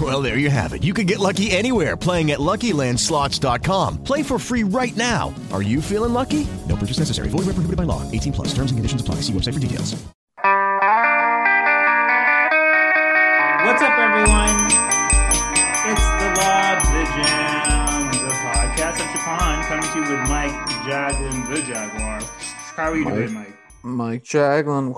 Well, there you have it. You can get lucky anywhere playing at LuckyLandSlots.com. Play for free right now. Are you feeling lucky? No purchase necessary. Void where prohibited by law. 18 plus. Terms and conditions apply. See website for details. What's up, everyone? It's the Lob, the Jam, the podcast of Japan, coming to you with Mike Jaglin, the Jaguar. How are you Mike. doing, Mike? Mike Jaglin,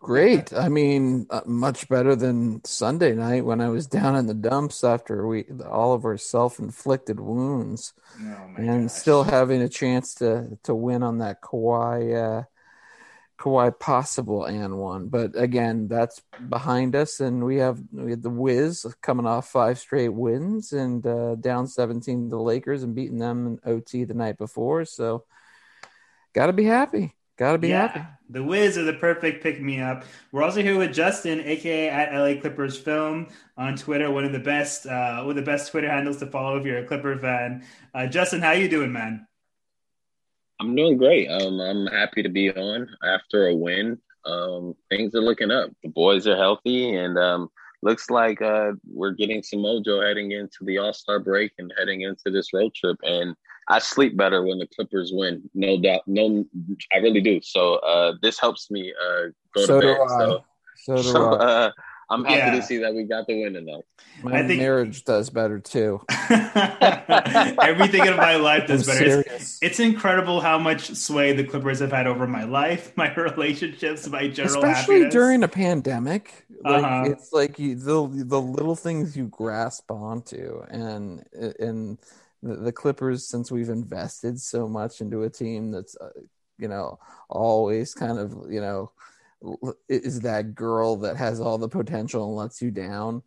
great. I mean, uh, much better than Sunday night when I was down in the dumps after we all of our self-inflicted wounds, Oh and gosh. still having a chance to to win on that Kawhi uh, Kawhi possible and one. But again, that's behind us, and we have we had the Wiz coming off five straight wins and uh, down seventeen to the Lakers and beating them in OT the night before. So, got to be happy. Got to be yeah, happy. the Wiz are the perfect pick me up. We're also here with Justin, aka at LA Clippers Film on Twitter, one of the best, uh, one of the best Twitter handles to follow if you're a Clipper fan. Uh, Justin, how you doing, man? I'm doing great. Um, I'm happy to be on after a win. Um, things are looking up. The boys are healthy, and um, looks like uh, we're getting some mojo heading into the All Star break and heading into this road trip. And I sleep better when the Clippers win, no doubt. No, I really do. So uh, this helps me uh, go So to do bed. I. So, So do so I. uh, I'm happy Yeah. to see that we got the win tonight. My I think- marriage does better too. Everything in my life does I'm better. It's, it's incredible how much sway the Clippers have had over my life, my relationships, my general Especially happiness. during a pandemic, like Uh-huh. it's like you, the the little things you grasp onto, and and the, the Clippers, since we've invested so much into a team that's uh, you know always kind of you know is that girl that has all the potential and lets you down.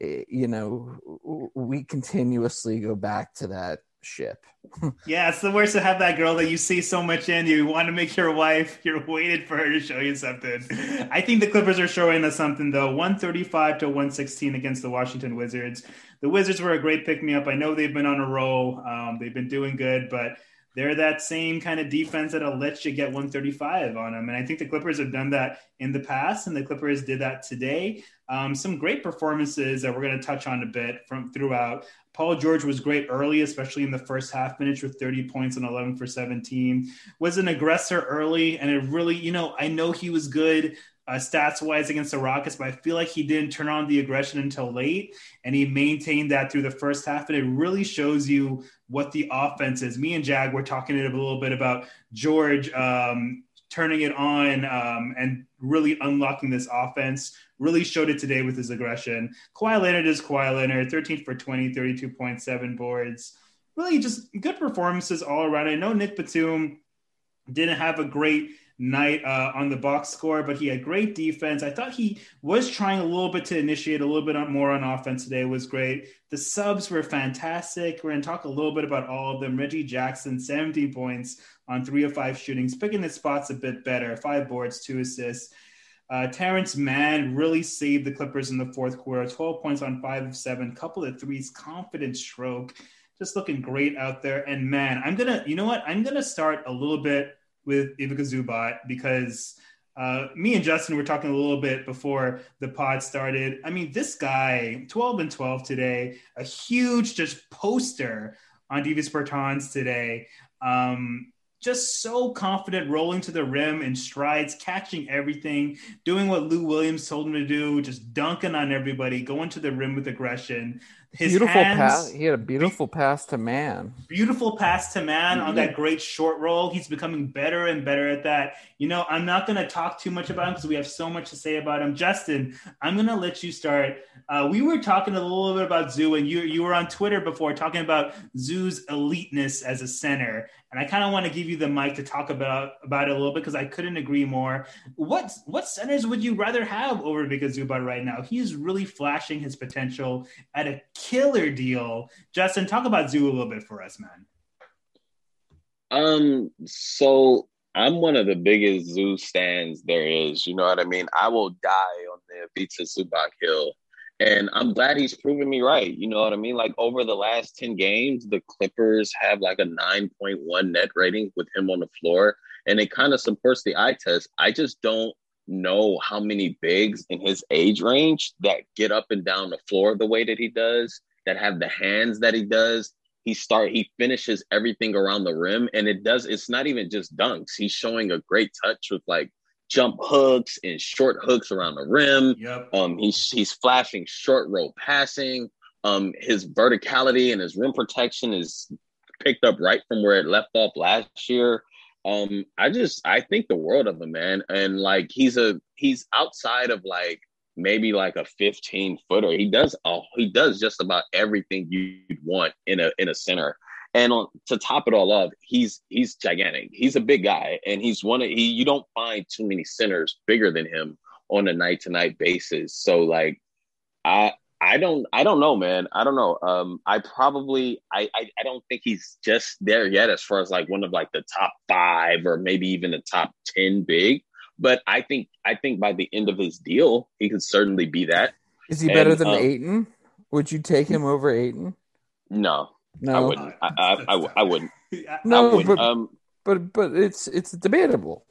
eh, You know, we continuously go back to that ship. Yeah, it's the worst to have that girl that you see so much in. You want to make your wife. You're waiting for her to show you something. I think the Clippers are showing us something though. 135 to 116 against the Washington Wizards. The Wizards were a great pick me up. I know they've been on a roll. Um, they've been doing good, but they're that same kind of defense that'll let you get 135 on them. And I think the Clippers have done that in the past, and the Clippers did that today. Um, some great performances that we're going to touch on a bit from throughout. Paul George was great early, especially in the first half, finished with 30 points and 11 for 17. Was an aggressor early, and it really, you know, I know he was good uh, stats wise against the Rockets, but I feel like he didn't turn on the aggression until late, and he maintained that through the first half. And it really shows you what the offense is. Me and Jag were talking a little bit about George um, turning it on um, and really unlocking this offense. Really showed it today with his aggression. Kawhi Leonard is Kawhi Leonard, 13 for 20, 32.7 boards. Really just good performances all around. I know Nick Batum didn't have a great night uh, on the box score, but he had great defense. I thought he was trying a little bit to initiate a little bit more on offense today. It was great. The subs were fantastic. We're going to talk a little bit about all of them. Reggie Jackson, 17 points on three of five shootings, picking his spots a bit better. Five boards, two assists. Uh, Terance Mann really saved the Clippers in the fourth quarter. 12 points on five of seven, couple of threes, confident stroke. Just looking great out there. And man, I'm going to, you know what? I'm going to start a little bit with Ivica Zubac because uh, me and Justin were talking a little bit before the pod started. I mean, this guy, 12 and 12 today, a huge just poster on Davis Bertans today. Um, just so confident, rolling to the rim in strides, catching everything, doing what Lou Williams told him to do, just dunking on everybody, going to the rim with aggression. His beautiful hands, pass. He had a beautiful pass to man. Beautiful pass to man Mm-hmm. on that great short roll. He's becoming better and better at that. You know, I'm not going to talk too much about him because we have so much to say about him. Justin, I'm going to let you start. Uh, we were talking a little bit about Zoo, and you you were on Twitter before talking about Zoo's eliteness as a center, and I kind of want to give you the mic to talk about about it a little bit because I couldn't agree more. What what centers would you rather have over Vika Zubac right now? He's really flashing his potential at a killer deal. Justin, talk about Zoo a little bit for us, man. Um, so I'm one of the biggest zoo stands there is. You know what I mean? I will die on the Ivica Zubac hill. And I'm glad he's proven me right. You know what I mean? Like over the last 10 games, the Clippers have like a 9.1 net rating with him on the floor. And it kind of supports the eye test. I just don't know how many bigs in his age range that get up and down the floor the way that he does, that have the hands that he does. He start he finishes everything around the rim. And it does, it's not even just dunks. He's showing a great touch with like jump hooks and short hooks around the rim. Yep. Um, he's he's flashing short roll passing. Um, his verticality and his rim protection is picked up right from where it left off last year. Um, I just I think the world of him, man. And like he's a he's outside of like maybe like a 15 footer. He does oh he does just about everything you'd want in a in a center. And on, to top it all off, he's he's gigantic. He's a big guy, and he's one of he. You don't find too many centers bigger than him on a night to night basis. So like, I I don't I don't know, man. I don't know. Um, I probably I, I I don't think he's just there yet as far as like one of like the top five or maybe even the top ten big. But I think I think by the end of his deal, he could certainly be that. Is he better than um, Ayton? Would you take him over Ayton? No, No, I wouldn't. I I, I, w- I wouldn't. No, I wouldn't. but, um, but but it's it's debatable.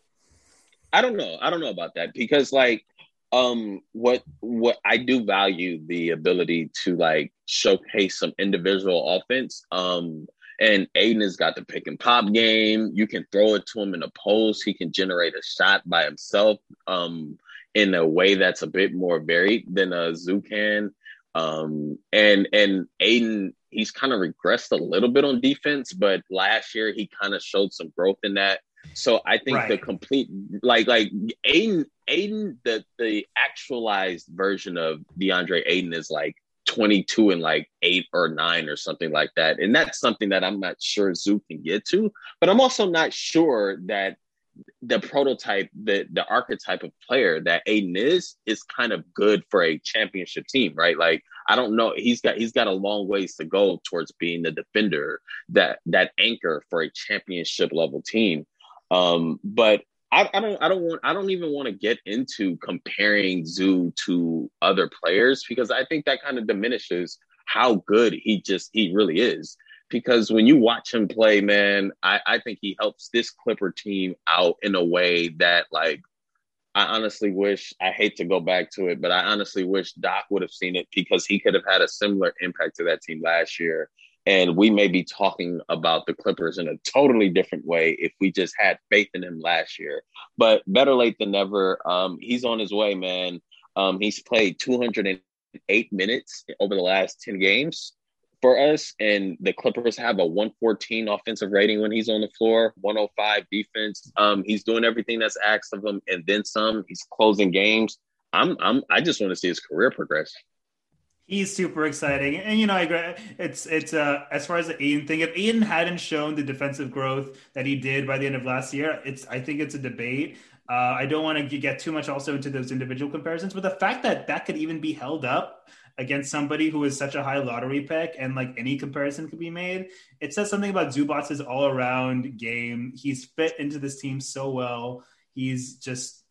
I don't know. I don't know about that because like um what what I do value the ability to like showcase some individual offense. Um and Ayton has got the pick and pop game. You can throw it to him in a post. He can generate a shot by himself um in a way that's a bit more varied than a Zoo can. Um and and Ayton he's kind of regressed a little bit on defense, but last year he kind of showed some growth in that. So I think the complete like like Ayton Ayton the the actualized version of DeAndre Ayton is like 22 and like eight or nine or something like that. And that's something that I'm not sure Zoo can get to, but I'm also not sure that the prototype, the the archetype of player that Ayton is, is kind of good for a championship team, right? Like I don't know, he's got he's got a long ways to go towards being the defender that that anchor for a championship level team. Um, but I, I don't I don't want I don't even want to get into comparing Zoo to other players because I think that kind of diminishes how good he just he really is because when you watch him play, man, I, I think he helps this Clipper team out in a way that, like, I honestly wish, I hate to go back to it, but I honestly wish Doc would have seen it because he could have had a similar impact to that team last year. And we may be talking about the Clippers in a totally different way if we just had faith in him last year. But better late than never. Um, he's on his way, man. Um, he's played 208 minutes over the last 10 games for us. And the Clippers have a 114 offensive rating when he's on the floor, 105 defense. Um, he's doing everything that's asked of him and then some. He's closing games. I'm, I'm, I just want to see his career progress. He's super exciting, and you know, I agree. It's it's uh as far as the Ayton thing. If Ayton hadn't shown the defensive growth that he did by the end of last year, it's I think it's a debate. Uh, I don't want to get too much also into those individual comparisons, but the fact that that could even be held up against somebody who is such a high lottery pick and like any comparison could be made, it says something about Zubac's all around game. He's fit into this team so well. He's just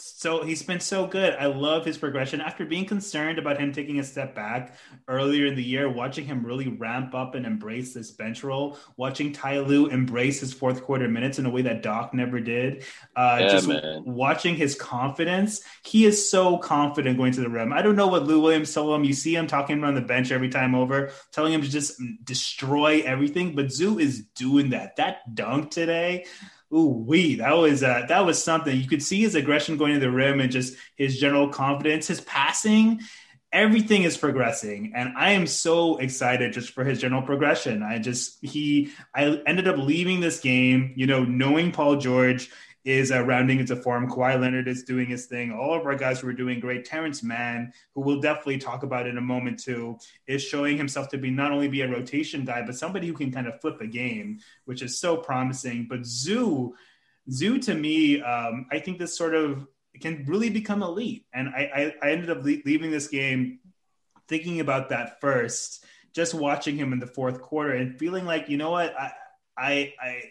so he's been so good. I love his progression. After being concerned about him taking a step back earlier in the year, watching him really ramp up and embrace this bench role, watching Ty Lue embrace his fourth quarter minutes in a way that Doc never did. Uh, Yeah, just man. watching his confidence, he is so confident going to the rim. I don't know what Lou Williams told him. You see him talking on the bench every time over, telling him to just destroy everything. But Zoo is doing that. That dunk today. Ooh, wee, that was uh, that was something. You could see his aggression going to the rim and just his general confidence, his passing. everything is progressing and i am so excited just for his general progression i just he i ended up leaving this game you know knowing paul george is uh, rounding into form. Kawhi Leonard is doing his thing. All of our guys who are doing great. Terance Mann, who we'll definitely talk about in a moment too, is showing himself to be not only be a rotation guy, but somebody who can kind of flip a game, which is so promising. But Zoo, Zoo to me, um, I think this sort of can really become elite. And I, I, I ended up le- leaving this game thinking about that first, just watching him in the fourth quarter and feeling like, you know what, I, I, I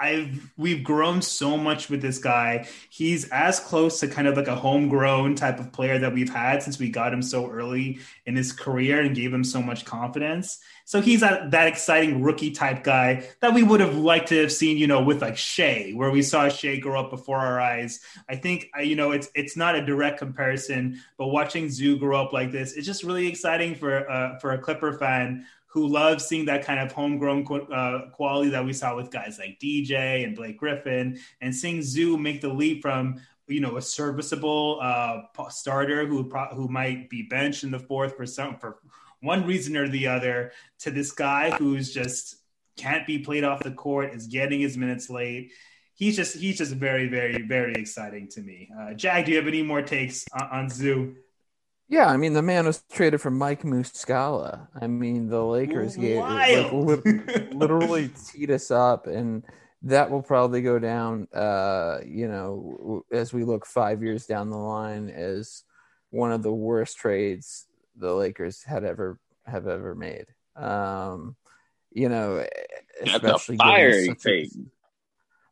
I've we've grown so much with this guy. He's as close to kind of like a homegrown type of player that we've had since we got him so early in his career and gave him so much confidence. So he's that, that exciting rookie type guy that we would have liked to have seen, you know, with like Shai, where we saw Shai grow up before our eyes. I think, you know, it's it's not a direct comparison, but watching Zoo grow up like this, it's just really exciting for uh, for a Clipper fan who loves seeing that kind of homegrown uh, quality that we saw with guys like DJ and Blake Griffin, and seeing Zoo make the leap from you know a serviceable uh, starter who who might be benched in the fourth for some for one reason or the other to this guy who's just can't be played off the court is getting his minutes late. He's just he's just very very very exciting to me. Uh, Jack, do you have any more takes on, on Zoo? Yeah, I mean the man was traded for Mike Muscala. I mean the Lakers gave like, li- literally teed us up, and that will probably go down. Uh, you know, as we look five years down the line, as one of the worst trades the Lakers had ever have ever made. Um, you know, especially fiery trade.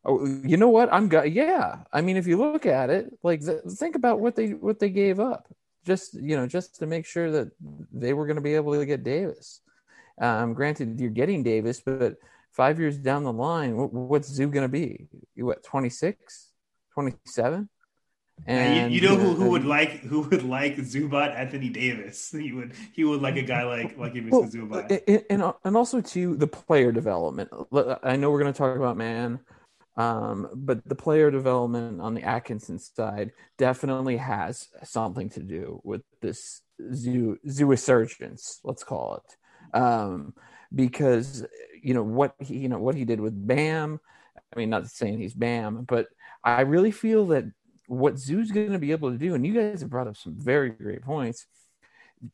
Oh, you know what? I'm got. Yeah, I mean, if you look at it, like think about what they what they gave up just you know just to make sure that they were going to be able to get Davis. Um, granted, you're getting Davis, but five years down the line, what, what's Zoo going to be? You what 26, 27? And you, you know who, who would like who would like Zubac Anthony Davis. He would he would like a guy like like Ivica well, Zubac. And, and also to the player development. I know we're going to talk about man um, but the player development on the Atkinson side definitely has something to do with this zoo zoo resurgence, let's call it, um, because you know what he you know what he did with Bam. I mean, not saying he's Bam, but I really feel that what Zoo's going to be able to do, and you guys have brought up some very great points.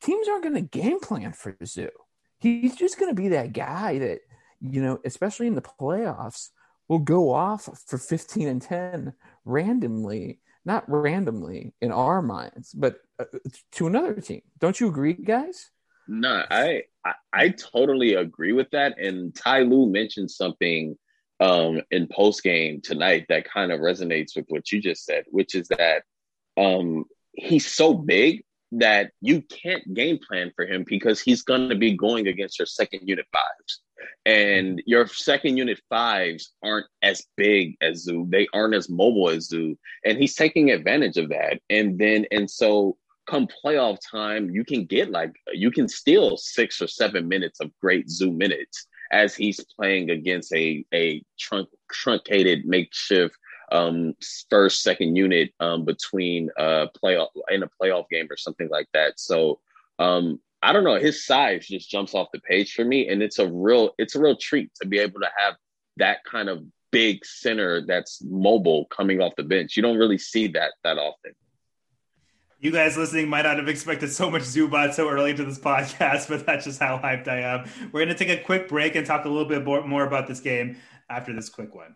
Teams aren't going to game plan for Zoo. He's just going to be that guy that you know, especially in the playoffs will go off for 15 and 10 randomly, not randomly in our minds, but uh, to another team. Don't you agree, guys? No, I, I, I totally agree with that. And Ty Lue mentioned something um, in post game tonight that kind of resonates with what you just said, which is that um, he's so big that you can't game plan for him because he's going to be going against your second unit fives. And your second unit fives aren't as big as Zoo. They aren't as mobile as Zoo. And he's taking advantage of that. And then, and so come playoff time, you can get like, you can steal six or seven minutes of great Zoo minutes as he's playing against a, a truncated makeshift um, first second unit um, between uh playoff in a playoff game or something like that. So um, I don't know, his size just jumps off the page for me, and it's a real it's a real treat to be able to have that kind of big center that's mobile coming off the bench. You don't really see that that often. You guys listening might not have expected so much Zubac so early to this podcast, but that's just how hyped I am. We're going to take a quick break and talk a little bit more about this game after this quick one.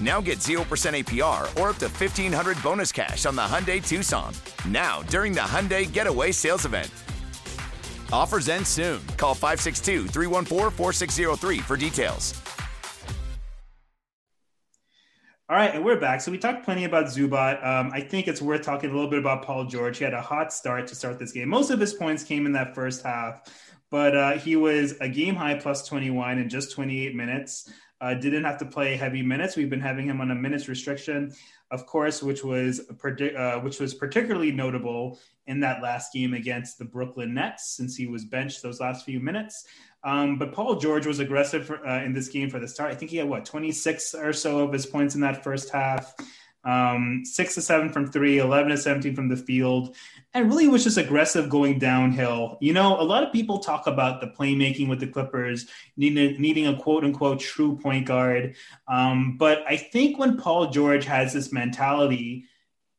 Now get 0% APR or up to 1500 bonus cash on the Hyundai Tucson. Now, during the Hyundai Getaway Sales Event. Offers end soon. Call 562 314 4603 for details. All right, and we're back. So we talked plenty about Zubac. Um, I think it's worth talking a little bit about Paul George. He had a hot start to start this game. Most of his points came in that first half, but uh, he was a game high plus 21 in just 28 minutes. Uh, didn't have to play heavy minutes. We've been having him on a minutes restriction, of course, which was uh, which was particularly notable in that last game against the Brooklyn Nets, since he was benched those last few minutes. Um, but Paul George was aggressive for, uh, in this game for the start. I think he had what 26 or so of his points in that first half. Um, six to seven from three, 11 to 17 from the field, and really was just aggressive going downhill. You know, a lot of people talk about the playmaking with the Clippers, needing, needing a quote unquote true point guard. Um, but I think when Paul George has this mentality,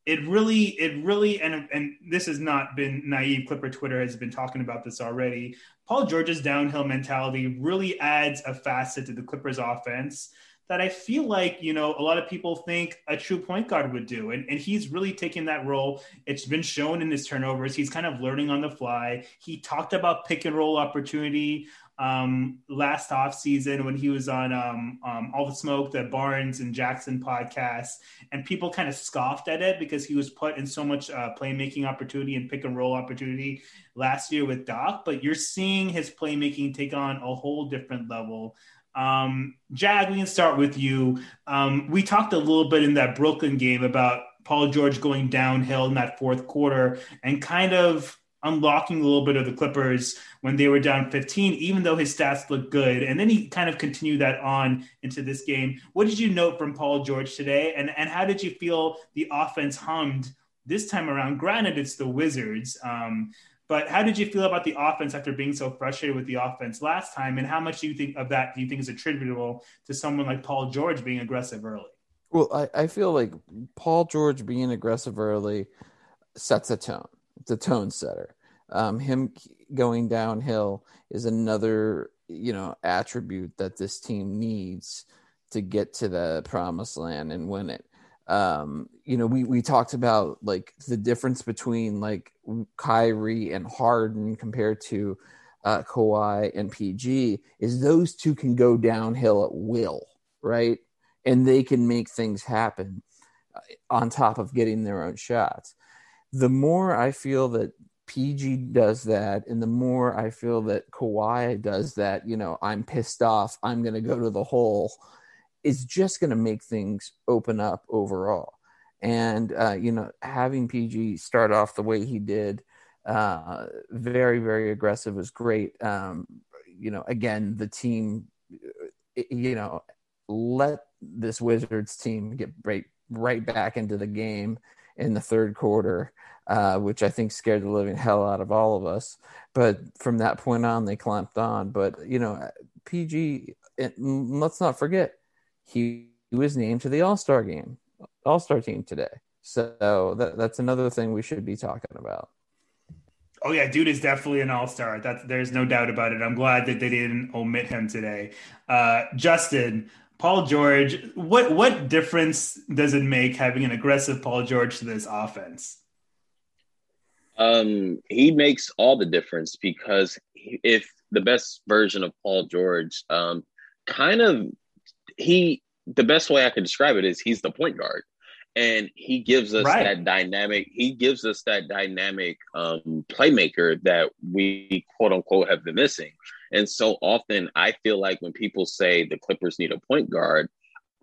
it really, it really, and and this has not been naive. Clipper Twitter has been talking about this already. Paul George's downhill mentality really adds a facet to the Clippers offense that I feel like, you know, a lot of people think a true point guard would do. And, and he's really taken that role. It's been shown in his turnovers. He's kind of learning on the fly. He talked about pick and roll opportunity um, last off season when he was on um, um, All the Smoke, the Barnes and Jackson podcast, and people kind of scoffed at it because he was put in so much uh, playmaking opportunity and pick and roll opportunity last year with Doc. But you're seeing his playmaking take on a whole different level. Um, Jag, we can start with you. Um, we talked a little bit in that Brooklyn game about Paul George going downhill in that fourth quarter and kind of unlocking a little bit of the Clippers when they were down 15, even though his stats looked good. And then he kind of continued that on into this game. What did you note from Paul George today? And, and how did you feel the offense hummed this time around? Granted, it's the Wizards. Um, but how did you feel about the offense after being so frustrated with the offense last time? And how much do you think of that do you think is attributable to someone like Paul George being aggressive early? Well, I, I feel like Paul George being aggressive early sets a tone It's a tone setter. Um, him going downhill is another you know attribute that this team needs to get to the promised land and win it. Um, you know, we we talked about like the difference between like Kyrie and Harden compared to uh, Kawhi and PG is those two can go downhill at will, right? And they can make things happen uh, on top of getting their own shots the more I feel that PG does that, and the more I feel that Kawhi does that, you know, I'm pissed off, I'm going to go to the hole, is just going to make things open up overall. And, uh, you know, having PG start off the way he did, uh, very, very aggressive was great. Um, you know, again, the team, you know, let this Wizards team get right, right back into the game in the third quarter, uh, which I think scared the living hell out of all of us. But from that point on, they clamped on. But you know, PG. It, let's not forget, he, he was named to the All Star game, All Star team today. So that, that's another thing we should be talking about. Oh yeah, dude is definitely an all-star. That's there's no doubt about it. I'm glad that they didn't omit him today. Uh, Justin, Paul George, what what difference does it make having an aggressive Paul George to this offense? Um, he makes all the difference because if the best version of Paul George, um, kind of he the best way I could describe it is he's the point guard. And he gives us right. that dynamic, he gives us that dynamic um, playmaker that we quote unquote have been missing. And so often I feel like when people say the Clippers need a point guard,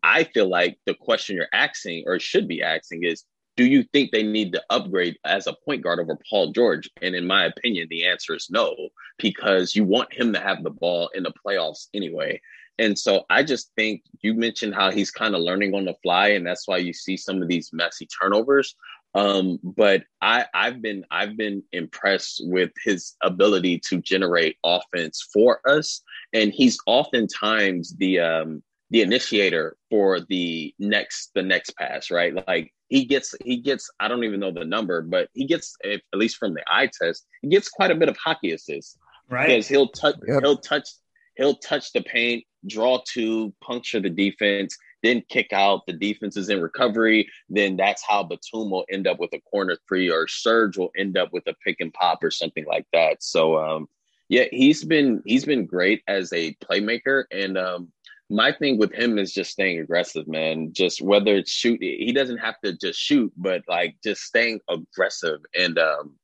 I feel like the question you're asking or should be asking is, do you think they need to upgrade as a point guard over Paul George? And in my opinion, the answer is no, because you want him to have the ball in the playoffs anyway. And so I just think you mentioned how he's kind of learning on the fly, and that's why you see some of these messy turnovers. Um, but I, I've been I've been impressed with his ability to generate offense for us, and he's oftentimes the um, the initiator for the next the next pass, right? Like he gets he gets I don't even know the number, but he gets if, at least from the eye test, he gets quite a bit of hockey assists, right? Because he'll touch yep. he'll touch he'll touch the paint, draw two, puncture the defense. didn't kick out, the defense is in recovery, then that's how Batum will end up with a corner three or Serge will end up with a pick and pop or something like that. So um yeah, he's been he's been great as a playmaker and um my thing with him is just staying aggressive, man. Just whether it's shoot, he doesn't have to just shoot, but like just staying aggressive and um,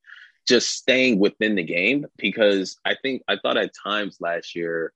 just staying within the game. Because I think I thought at times last year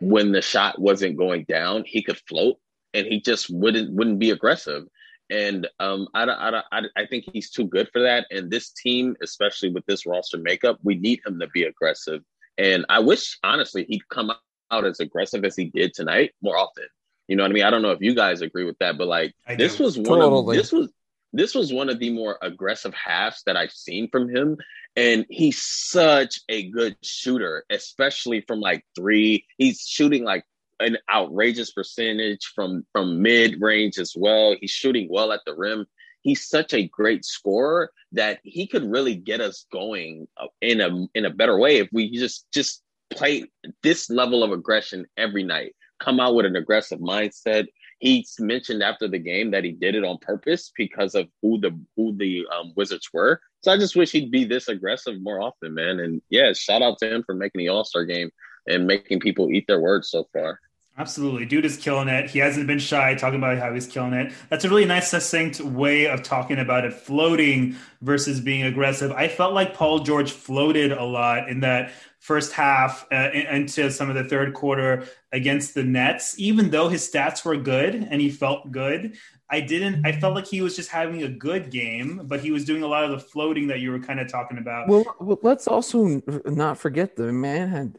when the shot wasn't going down, he could float and he just wouldn't wouldn't be aggressive. And um, I, I, I, I think he's too good for that. And this team, especially with this roster makeup, we need him to be aggressive. And I wish, honestly, he'd come out as aggressive as he did tonight more often. You know what I mean? I don't know if you guys agree with that, but like I this was one Totally. of this was this was one of the more aggressive halves that I've seen from him. And he's such a good shooter, especially from like three. He's shooting like an outrageous percentage from from mid range as well. He's shooting well at the rim. He's such a great scorer that he could really get us going uh, in a in a better way if we just just play this level of aggression every night. Come out with an aggressive mindset. He mentioned after the game that he did it on purpose because of who the who the um, Wizards were. So I just wish he'd be this aggressive more often, man. And yeah, shout out to him for making the All Star game and making people eat their words so far. Absolutely. Dude is killing it. He hasn't been shy talking about how he's killing it. That's a really nice, succinct way of talking about it floating versus being aggressive. I felt like Paul George floated a lot in that first half uh, into some of the third quarter against the Nets, even though his stats were good and he felt good. I didn't, I felt like he was just having a good game, but he was doing a lot of the floating that you were kind of talking about. Well, well, let's also not forget the man had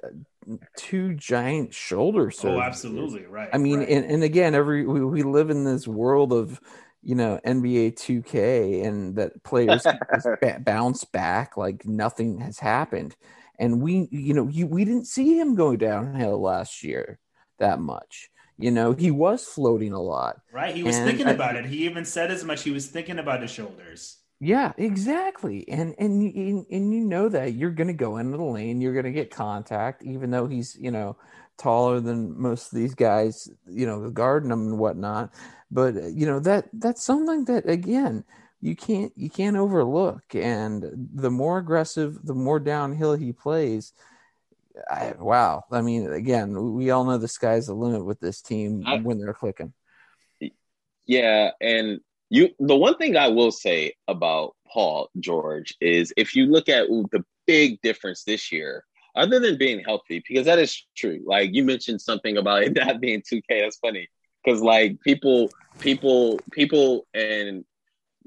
two giant shoulder oh, surgeries. Oh, absolutely. Right. I mean, right. and, and again, every we, we live in this world of you know NBA 2K and that players just bounce back like nothing has happened. And we, you know, you, we didn't see him go downhill last year that much. You know, he was floating a lot. Right. He was And thinking I- about it. He even said as much. He was thinking about his shoulders. Yeah, exactly. And and you- and you know that you're going to go into the lane, you're going to get contact, even though he's you know taller than most of these guys, you know, guarding them and whatnot. But uh, you know that that's something that again you can't you can't overlook. And the more aggressive, the more downhill he plays. I, wow, I mean, again, we all know the sky's the limit with this team I- when they're clicking. Yeah, and you the one thing I will say about Paul George is if you look at the big difference this year, other than being healthy, because that is true. Like you mentioned something about it not being 2K. That's funny. Because like people, people, people and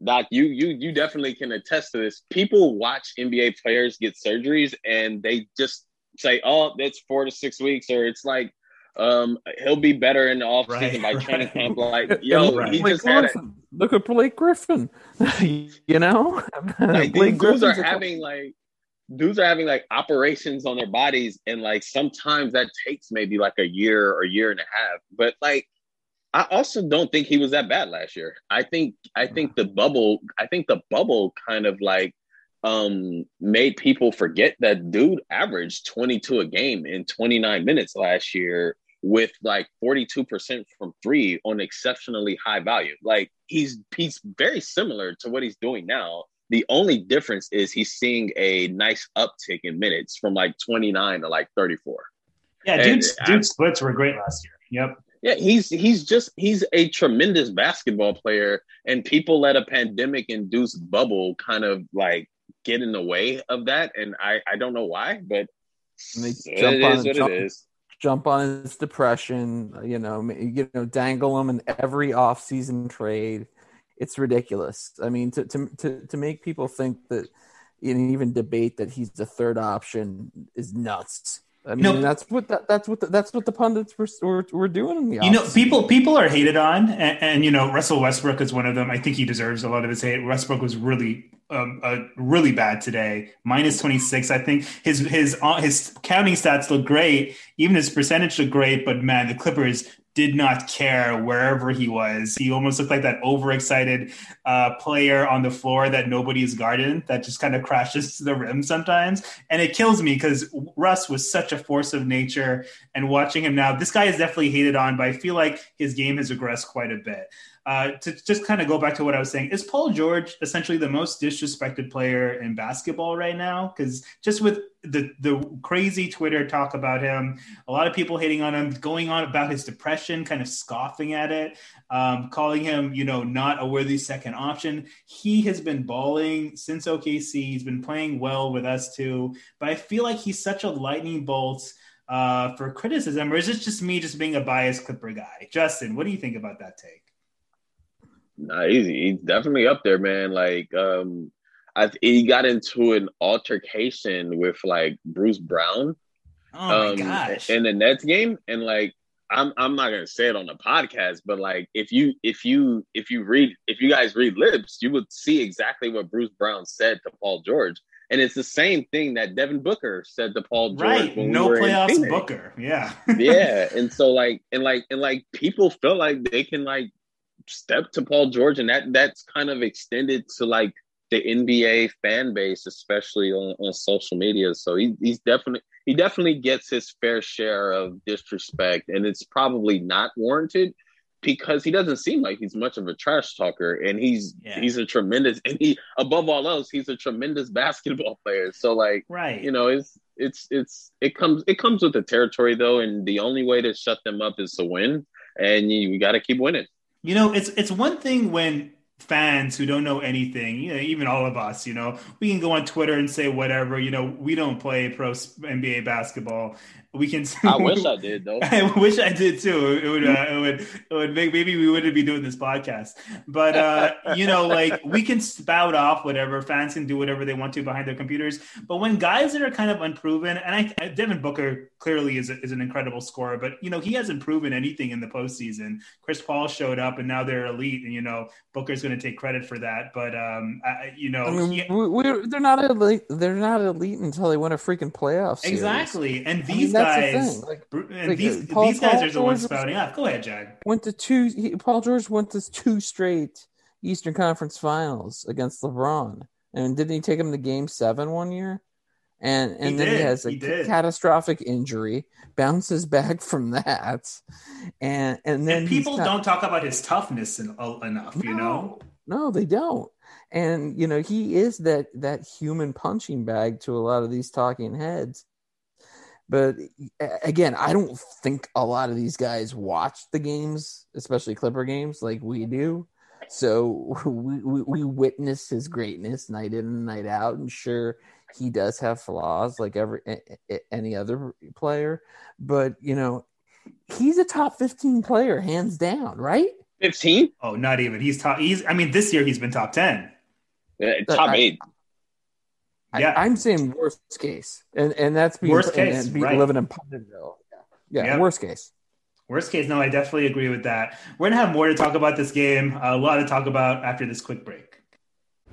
Doc, you you you definitely can attest to this. People watch NBA players get surgeries and they just say, "Oh, it's four to six weeks," or it's like, um, he'll be better in the offseason Right, by right. training camp. Like, yo, Right. he Blake just had. Griffin. Look at Blake Griffin. you know, Like, Blake dudes are a- having like dudes are having like operations on their bodies, and like sometimes that takes maybe like a year or year and a half. But like, I also don't think he was that bad last year. I think I think the bubble. I think the bubble kind of like um made people forget that dude averaged 22 a game in 29 minutes last year with like 42% from three on exceptionally high value like he's he's very similar to what he's doing now the only difference is he's seeing a nice uptick in minutes from like 29 to like 34 Yeah, And dude, I- dude splits were great last year. Yep. yeah, he's he's just he's a tremendous basketball player, and people let a pandemic induced bubble kind of like get in the way of that, and I I don't know why, but And they it jump on is what jump- it is. Jump on his depression, you know, you know, dangle him in every off-season trade. It's ridiculous. I mean, to to to, to make people think that and even debate that he's the third option is nuts. I mean, know- that's what that, that's what the, that's what the pundits were, were were doing in the You know, people people are hated on, and, and you know, Russell Westbrook is one of them. I think he deserves a lot of his hate. Westbrook was really, um, uh, really bad today. Minus twenty six. I think his his uh, his counting stats look great. Even his percentage look great. But man, the Clippers did not care wherever he was. He almost looked like that overexcited uh, player on the floor that nobody's guarding that just kind of crashes to the rim sometimes. And it kills me because Russ was such a force of nature. And watching him now, this guy is definitely hated on, but I feel like his game has regressed quite a bit. Uh, to just kind of go back to what I was saying, is Paul George essentially the most disrespected player in basketball right now? Because just with the the crazy Twitter talk about him, a lot of people hating on him, going on about his depression, kind of scoffing at it, um, calling him, you know, not a worthy second option. He has been balling since OKC. He's been playing well with us too, but I feel like he's such a lightning bolt. Uh, for criticism, or is this just me just being a biased Clipper guy? Justin, what do you think about that take? Nah, he's, he's definitely up there, man. Like, um, I he got into an altercation with like Bruce Brown. Oh um, gosh! In the Nets game, and like, I'm I'm not gonna say it on the podcast, but like, if you if you if you read if you guys read lips, you would see exactly what Bruce Brown said to Paul George. And it's the same thing that Devin Booker said to Paul George right. when no we were playoffs in Booker. Yeah. yeah. And so like and like and like people feel like they can like step to Paul George, and that that's kind of extended to like the NBA fan base, especially on, on social media. So he, he's definitely he definitely gets his fair share of disrespect, and it's probably not warranted because he doesn't seem like he's much of a trash talker, and he's yeah. he's a tremendous and he above all else he's a tremendous basketball player. So like right, you know it's it's it's it comes it comes with the territory though, and the only way to shut them up is to win, and you, you got to keep winning. You know, it's it's one thing when fans who don't know anything, you know, even all of us, you know, we can go on Twitter and say whatever, you know, we don't play pro NBA basketball we can. I wish I did though. I wish I did too. It would. Uh, it would. It would make maybe we wouldn't be doing this podcast. But uh, you know, like we can spout off whatever fans can do whatever they want to behind their computers. But when guys that are kind of unproven, and I, Devin Booker clearly is a, is an incredible scorer, but you know he hasn't proven anything in the postseason. Chris Paul showed up, and now they're elite, and you know Booker's going to take credit for that. But um, I, you know, I mean, he, we, they're not elite. They're not elite until they win a freaking playoff. Series. Exactly, and these. I mean, guys, like, and like, these, Paul, these guys Paul are the ones spouting off. Go ahead, Jag. Went to two. He, Paul George went to two straight Eastern Conference Finals against LeBron, and didn't he take him to Game Seven one year? And and he then did. he has a he catastrophic injury, bounces back from that, and and then and people don't talk about his toughness in, uh, enough. No, you know, no, they don't and you know he is that that human punching bag to a lot of these talking heads but again, I don't think a lot of these guys watch the games, especially Clipper games, like we do. So we, we, we witness his greatness night in and night out. And sure, he does have flaws like every any other player, but you know, he's a top 15 player hands down, right? 15? Oh, not even. He's top he's I mean this year he's been top 10. Yeah, top 8. Yeah. I, am saying worst case, and and that's being, worst case, and, and right. living in Putnamville. Yeah, yeah, worst case. Worst case, no, I definitely agree with that. We're gonna have more to talk about this game. A lot to talk about after this quick break.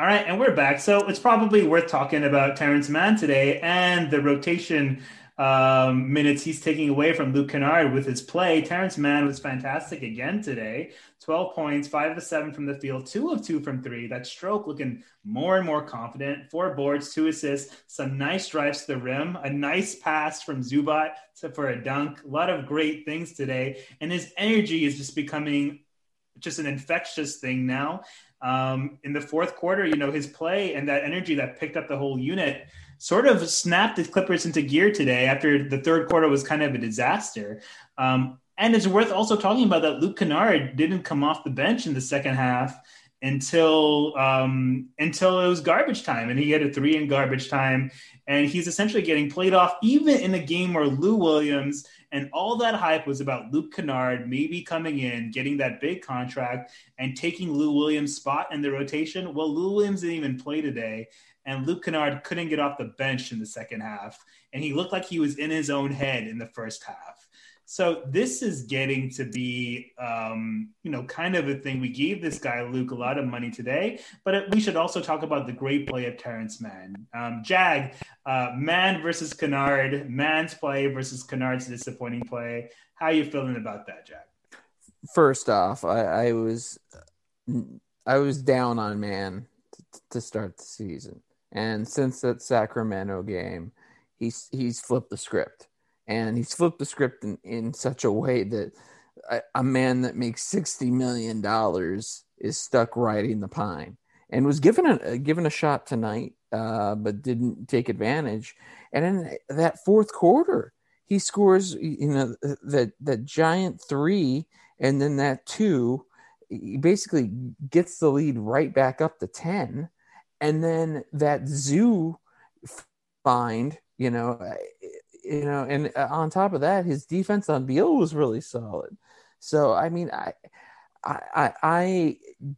All right, and we're back. So it's probably worth talking about Terance Mann today and the rotation um, minutes he's taking away from Luke Kennard with his play. Terance Mann was fantastic again today. 12 points, 5 of 7 from the field, 2 of 2 from 3. That stroke looking more and more confident. Four boards, two assists, some nice drives to the rim, a nice pass from Zubac to, for a dunk. A lot of great things today. And his energy is just becoming just an infectious thing now. Um, in the fourth quarter, you know, his play and that energy that picked up the whole unit sort of snapped the Clippers into gear today after the third quarter was kind of a disaster. Um, and it's worth also talking about that Luke Kennard didn't come off the bench in the second half until um, until it was garbage time, and he had a three in garbage time, and he's essentially getting played off even in a game where Lou Williams and all that hype was about Luke Kennard maybe coming in, getting that big contract, and taking Lou Williams' spot in the rotation. Well, Lou Williams didn't even play today, and Luke Kennard couldn't get off the bench in the second half, and he looked like he was in his own head in the first half. So this is getting to be, um, you know, kind of a thing. We gave this guy Luke a lot of money today, but we should also talk about the great play of Terance Mann. Um, Jag, uh, Mann versus Kennard, Mann's play versus Kennard's disappointing play. How are you feeling about that, Jag? First off, I, I was I was down on Mann t- to start the season, and since that Sacramento game, he's he's flipped the script and he's flipped the script in, in such a way that a, a man that makes sixty million dollars is stuck riding the pine, and was given a given a shot tonight, uh, but didn't take advantage. And in that fourth quarter, he scores you know that that giant three, and then that two. He basically gets the lead right back up to ten, and then that zoo find you know you know, and uh, on top of that, his defense on Beal was really solid. So I mean, I, I, I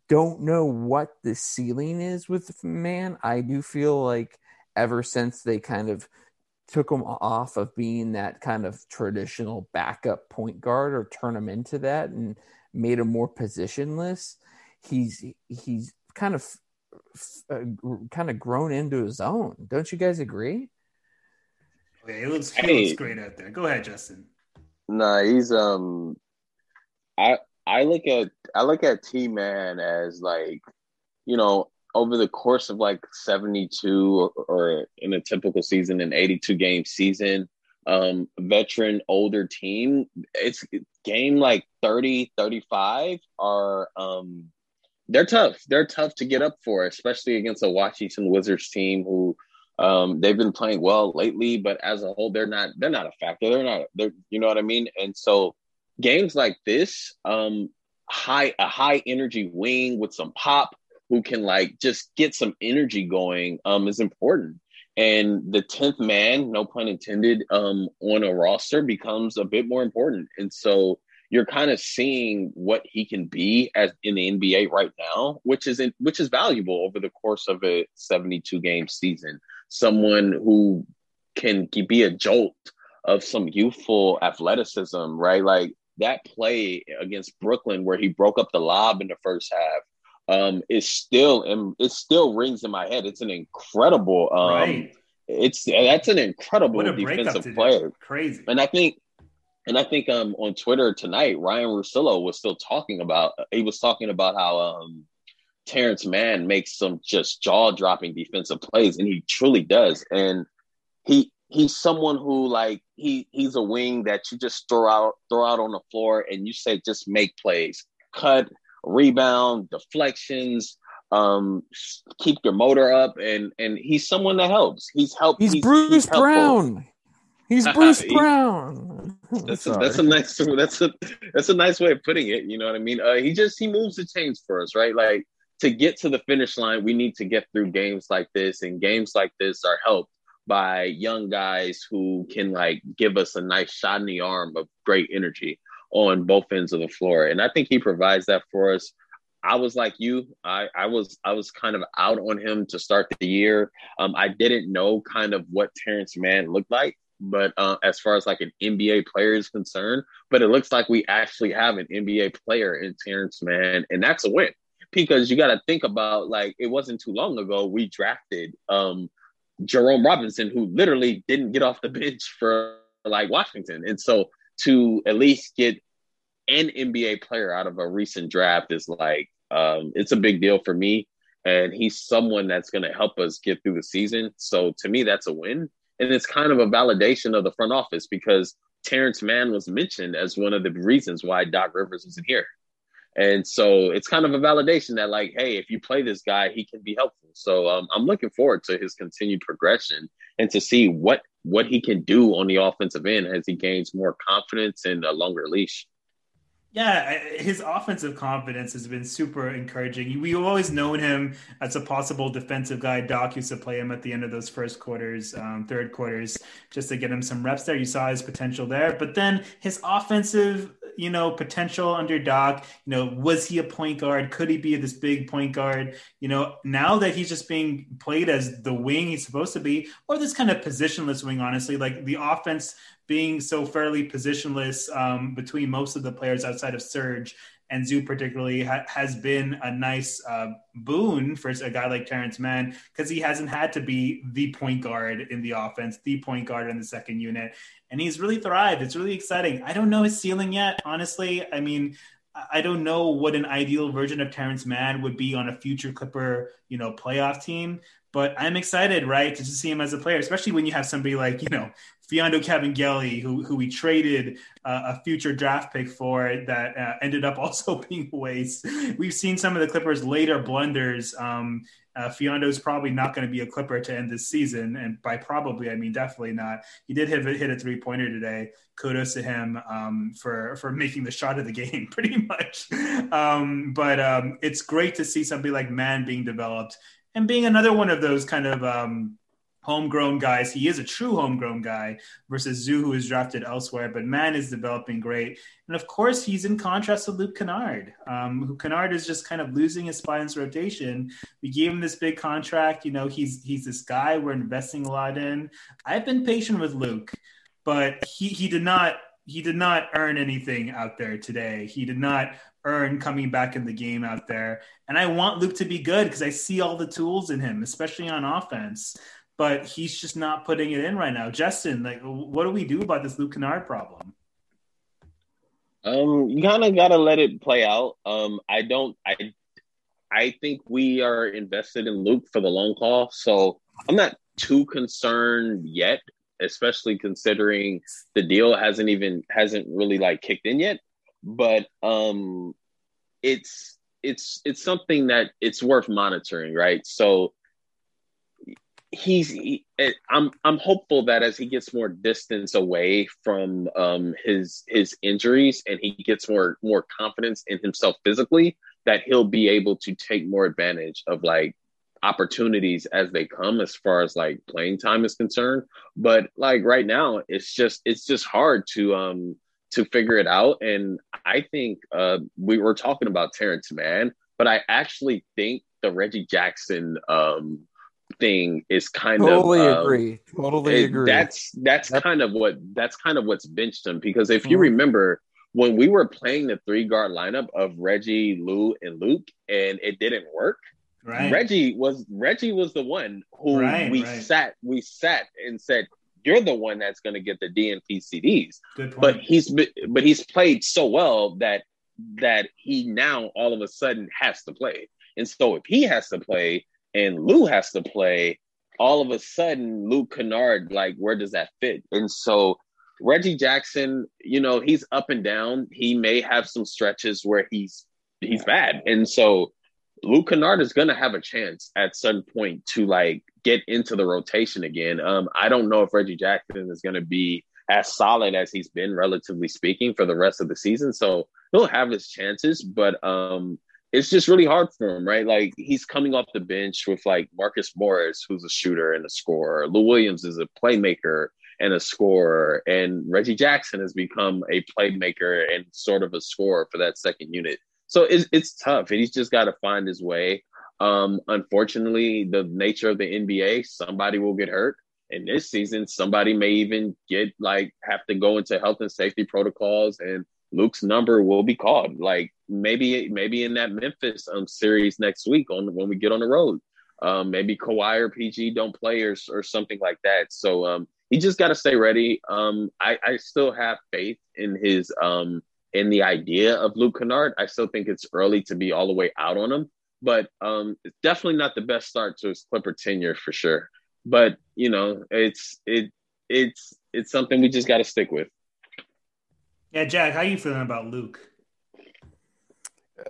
don't know what the ceiling is with Mann. I do feel like ever since they kind of took him off of being that kind of traditional backup point guard or turn him into that and made him more positionless, he's he's kind of uh, kind of grown into his own. Don't you guys agree? Okay, it looks, he hey, looks great out there. Go ahead, Justin. Nah, he's um, I I look at I look at T Man as like, you know, over the course of like seventy two or, or in a typical season, an eighty two game season, um, veteran older team, it's game like 30, 35 are um, they're tough. They're tough to get up for, especially against a Washington Wizards team who um, they've been playing well lately, but as a whole, they're not they're not a factor. They're not they're you know what I mean. And so games like this, um, high a high energy wing with some pop who can like just get some energy going um, is important. And the tenth man, no pun intended, um, on a roster becomes a bit more important. And so you're kind of seeing what he can be as in the NBA right now, which is in, which is valuable over the course of a 72 game season someone who can be a jolt of some youthful athleticism, right? Like that play against Brooklyn where he broke up the lob in the first half um, is still and it still rings in my head. It's an incredible um, right. it's that's an incredible defensive player. Crazy. And I think and I think um on Twitter tonight, Ryan Russillo was still talking about he was talking about how um Terance Mann makes some just jaw dropping defensive plays, and he truly does. And he he's someone who like he he's a wing that you just throw out throw out on the floor and you say just make plays, cut, rebound, deflections, um, keep your motor up, and and he's someone that helps. He's helped. He's, he's Bruce he's Brown. He's Bruce Brown. That's a, that's a nice that's a that's a nice way of putting it. You know what I mean? Uh, he just he moves the chains for us, right? Like to get to the finish line, we need to get through games like this, and games like this are helped by young guys who can like give us a nice shot in the arm of great energy on both ends of the floor. And I think he provides that for us. I was like you. I, I was I was kind of out on him to start the year. Um, I didn't know kind of what Terance Mann looked like, but uh, as far as like an NBA player is concerned, but it looks like we actually have an NBA player in Terance Mann, and that's a win because you got to think about like it wasn't too long ago we drafted um Jerome Robinson, who literally didn't get off the bench for like Washington. And so to at least get an NBA player out of a recent draft is like um, it's a big deal for me. And he's someone that's going to help us get through the season. So to me, that's a win. And it's kind of a validation of the front office because Terance Mann was mentioned as one of the reasons why Doc Rivers isn't here. And so it's kind of a validation that, like, hey, if you play this guy, he can be helpful. So um, I'm looking forward to his continued progression and to see what what he can do on the offensive end as he gains more confidence and a longer leash. Yeah, his offensive confidence has been super encouraging. We've always known him as a possible defensive guy. Doc used to play him at the end of those first quarters, um, third quarters, just to get him some reps there. You saw his potential there. But then his offensive you know, potential under Doc. You know, was he a point guard? Could he be this big point guard? You know, now that he's just being played as the wing he's supposed to be, or this kind of positionless wing, honestly, like the offense being so fairly positionless um, between most of the players outside of Serge and Zoo particularly ha- has been a nice uh, boon for a guy like Terance Mann because he hasn't had to be the point guard in the offense, the point guard in the second unit, and he's really thrived. It's really exciting. I don't know his ceiling yet, honestly. I mean, I don't know what an ideal version of Terance Mann would be on a future Clipper, you know, playoff team. But I'm excited, right, to see him as a player, especially when you have somebody like, you know, Mfiondu Kabengele, who who we traded uh, a future draft pick for that uh, ended up also being a waste. We've seen some of the Clippers' later blunders. Um, uh, Mfiondu is probably not going to be a Clipper to end this season, and by probably I mean definitely not. He did hit, hit a three pointer today. Kudos to him um, for for making the shot of the game, pretty much. Um, but um, it's great to see somebody like Mann being developed and being another one of those kind of um, homegrown guys. He is a true homegrown guy versus Zoo, who is drafted elsewhere. But man is developing great, and of course, he's in contrast to Luke Kennard, um, who Kennard is just kind of losing his spot in his rotation. We gave him this big contract. You know, he's he's this guy we're investing a lot in. I've been patient with Luke, but he he did not he did not earn anything out there today. He did not earn coming back in the game out there. And I want Luke to be good because I see all the tools in him, especially on offense but he's just not putting it in right now. Justin, like, what do we do about this Luke Kennard problem? Um, you kind of got to let it play out. Um, I don't, I, I think we are invested in Luke for the long haul, so I'm not too concerned yet, especially considering the deal hasn't even hasn't really like kicked in yet. But um, it's it's it's something that it's worth monitoring, right? So he's he, eh, I'm I'm hopeful that as he gets more distance away from um, his his injuries and he gets more more confidence in himself physically, that he'll be able to take more advantage of like opportunities as they come as far as like playing time is concerned. But like right now, it's just it's just hard to um to figure it out. And I think uh we were talking about Terance Mann but I actually think the Reggie Jackson um thing is kind totally of um, agree. Totally it, agree. That's that's yep. kind of what that's kind of what's benched him because if you mm-hmm. remember when we were playing the three guard lineup of Reggie, Lou, and Luke, and it didn't work. Right. Reggie was Reggie was the one who right, we right. sat we sat and said you're the one that's going to get the DNP CDs. But he's but he's played so well that that he now all of a sudden has to play. And so if he has to play, and Lou has to play, all of a sudden Luke Kennard, like where does that fit? And so Reggie Jackson, you know, he's up and down. He may have some stretches where he's he's bad. And so Luke Kennard is gonna have a chance at some point to like get into the rotation again. Um, I don't know if Reggie Jackson is gonna be as solid as he's been, relatively speaking, for the rest of the season. So he'll have his chances, but um, it's just really hard for him, right? Like he's coming off the bench with like Marcus Morris, who's a shooter and a scorer. Lou Williams is a playmaker and a scorer, and Reggie Jackson has become a playmaker and sort of a scorer for that second unit. So it's it's tough, and he's just got to find his way. Um, unfortunately, the nature of the NBA, somebody will get hurt. And this season, somebody may even get like have to go into health and safety protocols and Luke's number will be called. Like maybe maybe in that Memphis um series next week on when we get on the road. Um, maybe Kawhi or PG don't play or, or something like that. So um, he just got to stay ready. Um, I, I still have faith in his um, in the idea of Luke Kennard. I still think it's early to be all the way out on him, but um, it's definitely not the best start to his Clipper tenure for sure. But you know, it's it it's it's something we just got to stick with. Yeah, Jack, how are you feeling about Luke?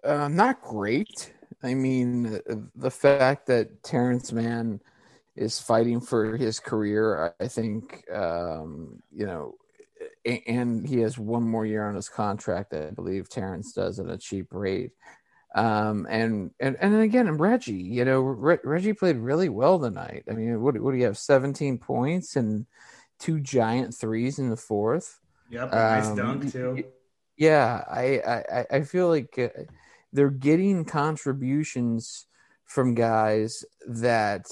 Uh, not great. I mean, the fact that Terance Mann is fighting for his career, I think, um, you know, and he has one more year on his contract. I believe Terance does at a cheap rate. Um, and and and again, Reggie, you know, Re- Reggie played really well tonight. I mean, what what do you have? Seventeen points and two giant threes in the fourth. Yep, nice um, dunk too. Yeah, I I I feel like uh, they're getting contributions from guys that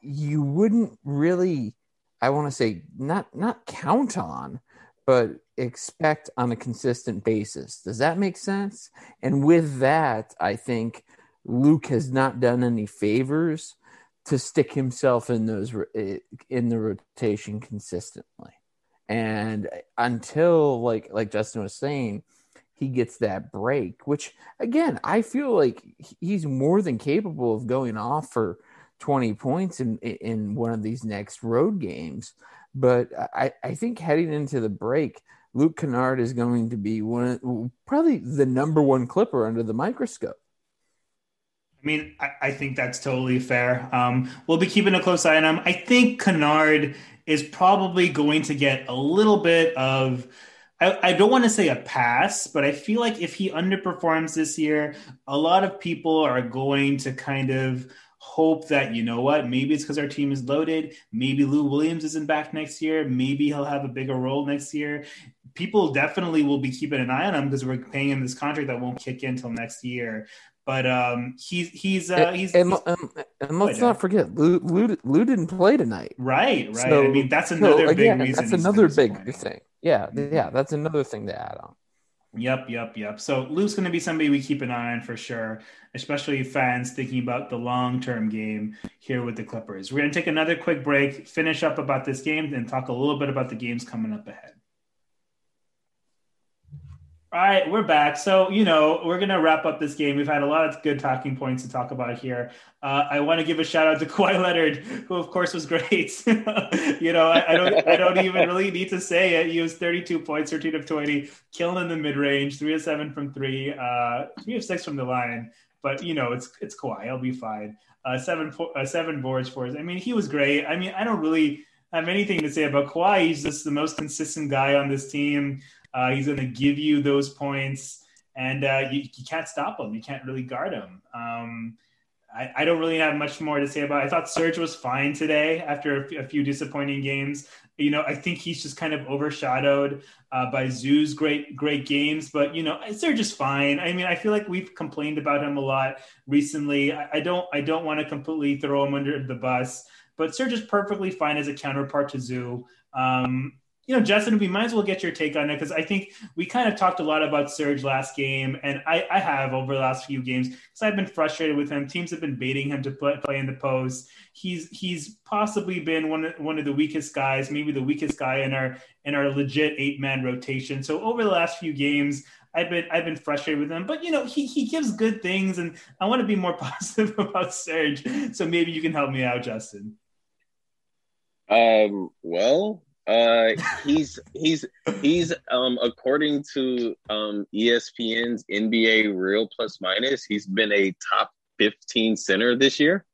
you wouldn't really I want to say not not count on, but expect on a consistent basis. Does that make sense? And with that, I think Luke has not done any favors to stick himself in those in the rotation consistently. And until like like Justin was saying, he gets that break, which again, I feel like he's more than capable of going off for 20 points in in one of these next road games. But I, I think heading into the break, Luke Kennard is going to be one of, probably the number one clipper under the microscope. I mean, I, I think that's totally fair. Um, we'll be keeping a close eye on him. I think Kennard is probably going to get a little bit of I, don't want to say a pass, but I feel like if he underperforms this year, a lot of people are going to kind of hope that you know what maybe it's because our team is loaded maybe lou williams isn't back next year maybe he'll have a bigger role next year. People definitely will be keeping an eye on him because we're paying him this contract that won't kick in until next year but um, he's he's uh, he's and, and, and let's not forget Lou, Lou, Lou didn't play tonight. Right, right. So, I mean, that's another so, again, big reason. That's another big thing. Yeah, yeah, that's another thing to add on. Yep, yep, yep. So Lou's going to be somebody we keep an eye on for sure, especially fans thinking about the long term game here with the Clippers. We're going to take another quick break, finish up about this game, and talk a little bit about the games coming up ahead. All right, we're back. So, you know, we're going to wrap up this game. We've had a lot of good talking points to talk about here. Uh, I want to give a shout out to Kawhi Leonard, who, of course, was great. you know, I, I, don't, I don't even really need to say it. He was 32 points, 13 of 20, killing in the mid range, three of seven from three, uh, three of six from the line. But you know, it's it's Kawhi. He'll be fine. Uh, seven uh, seven boards for us. I mean, he was great. I mean, I don't really have anything to say about Kawhi. He's just the most consistent guy on this team. Uh, he's going to give you those points, and uh, you, you, can't stop him. You can't really guard him. Um, I, I, don't really have much more to say about. It. I thought Serge was fine today after a, few disappointing games. You know, I think he's just kind of overshadowed uh, by Zoo's great great games. But you know, Serge is fine. I mean, I feel like we've complained about him a lot recently. I, I don't I don't want to completely throw him under the bus. But Serge is perfectly fine as a counterpart to Zoo. Um, you know, Justin, we might as well get your take on it because I think we kind of talked a lot about Serge last game, and I, I have over the last few games because I've been frustrated with him. Teams have been baiting him to play, play in the post. He's he's possibly been one of, one of the weakest guys, maybe the weakest guy in our in our legit eight man rotation. So over the last few games, I've been I've been frustrated with him, but you know he he gives good things, and I want to be more positive about Serge. So maybe you can help me out, Justin. Um. Well, uh, he's he's he's um according to um ESPN's NBA Real Plus Minus, he's been a top 15 center this year.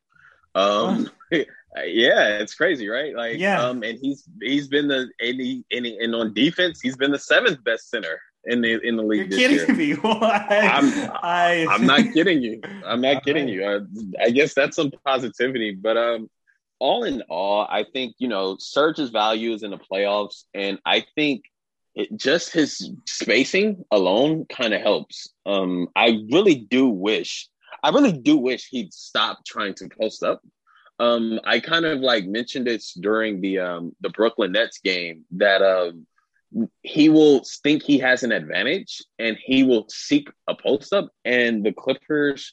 Um, yeah, it's crazy, right? Like, yeah. Um, and he's he's been the and, he, and, he, and on defense, he's been the seventh best center in the in the league. You're kidding year. me? Why? I'm, I... I'm not kidding you. I'm not kidding you. I, I guess that's some positivity, but um, all in all, I think, you know, Serge's value is in the playoffs. And I think it, just his spacing alone kind of helps. Um, I really do wish, I really do wish he'd stop trying to post up. Um, I kind of like mentioned this during the um, the Brooklyn Nets game that um, he will think he has an advantage and he will seek a post up, and the Clippers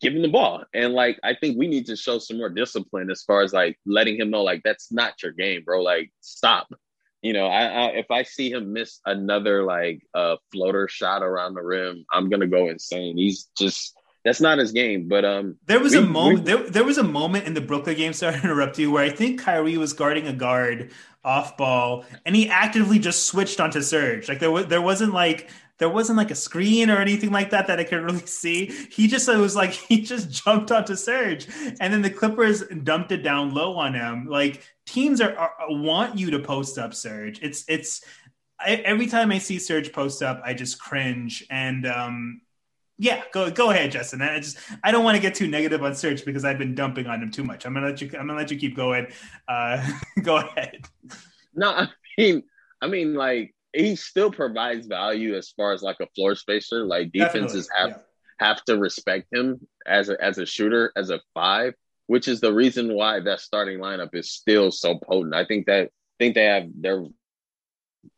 give him the ball. And like I think we need to show some more discipline as far as like letting him know like that's not your game, bro. Like stop. You know, I, I if I see him miss another like uh floater shot around the rim, I'm gonna go insane. He's just that's not his game. But um, there was we, a moment. There, there was a moment in the Brooklyn game. Sorry to interrupt you. Where I think Kyrie was guarding a guard off ball, and he actively just switched onto Serge. Like there was, there wasn't like there wasn't like a screen or anything like that that I could really see. He just it was like he just jumped onto Serge, and then the Clippers dumped it down low on him. Like teams are, are want you to post up Serge. It's it's I, every time I see Serge post up, I just cringe. And um, yeah, go go ahead, Justin. I just I don't want to get too negative on Serge because I've been dumping on him too much. I'm gonna let you I'm gonna let you keep going. Uh, go ahead. No, I mean I mean like he still provides value as far as like a floor spacer. Like defenses Definitely, have yeah. have to respect him as a as a shooter, as a five, which is the reason why that starting lineup is still so potent. I think that think they have their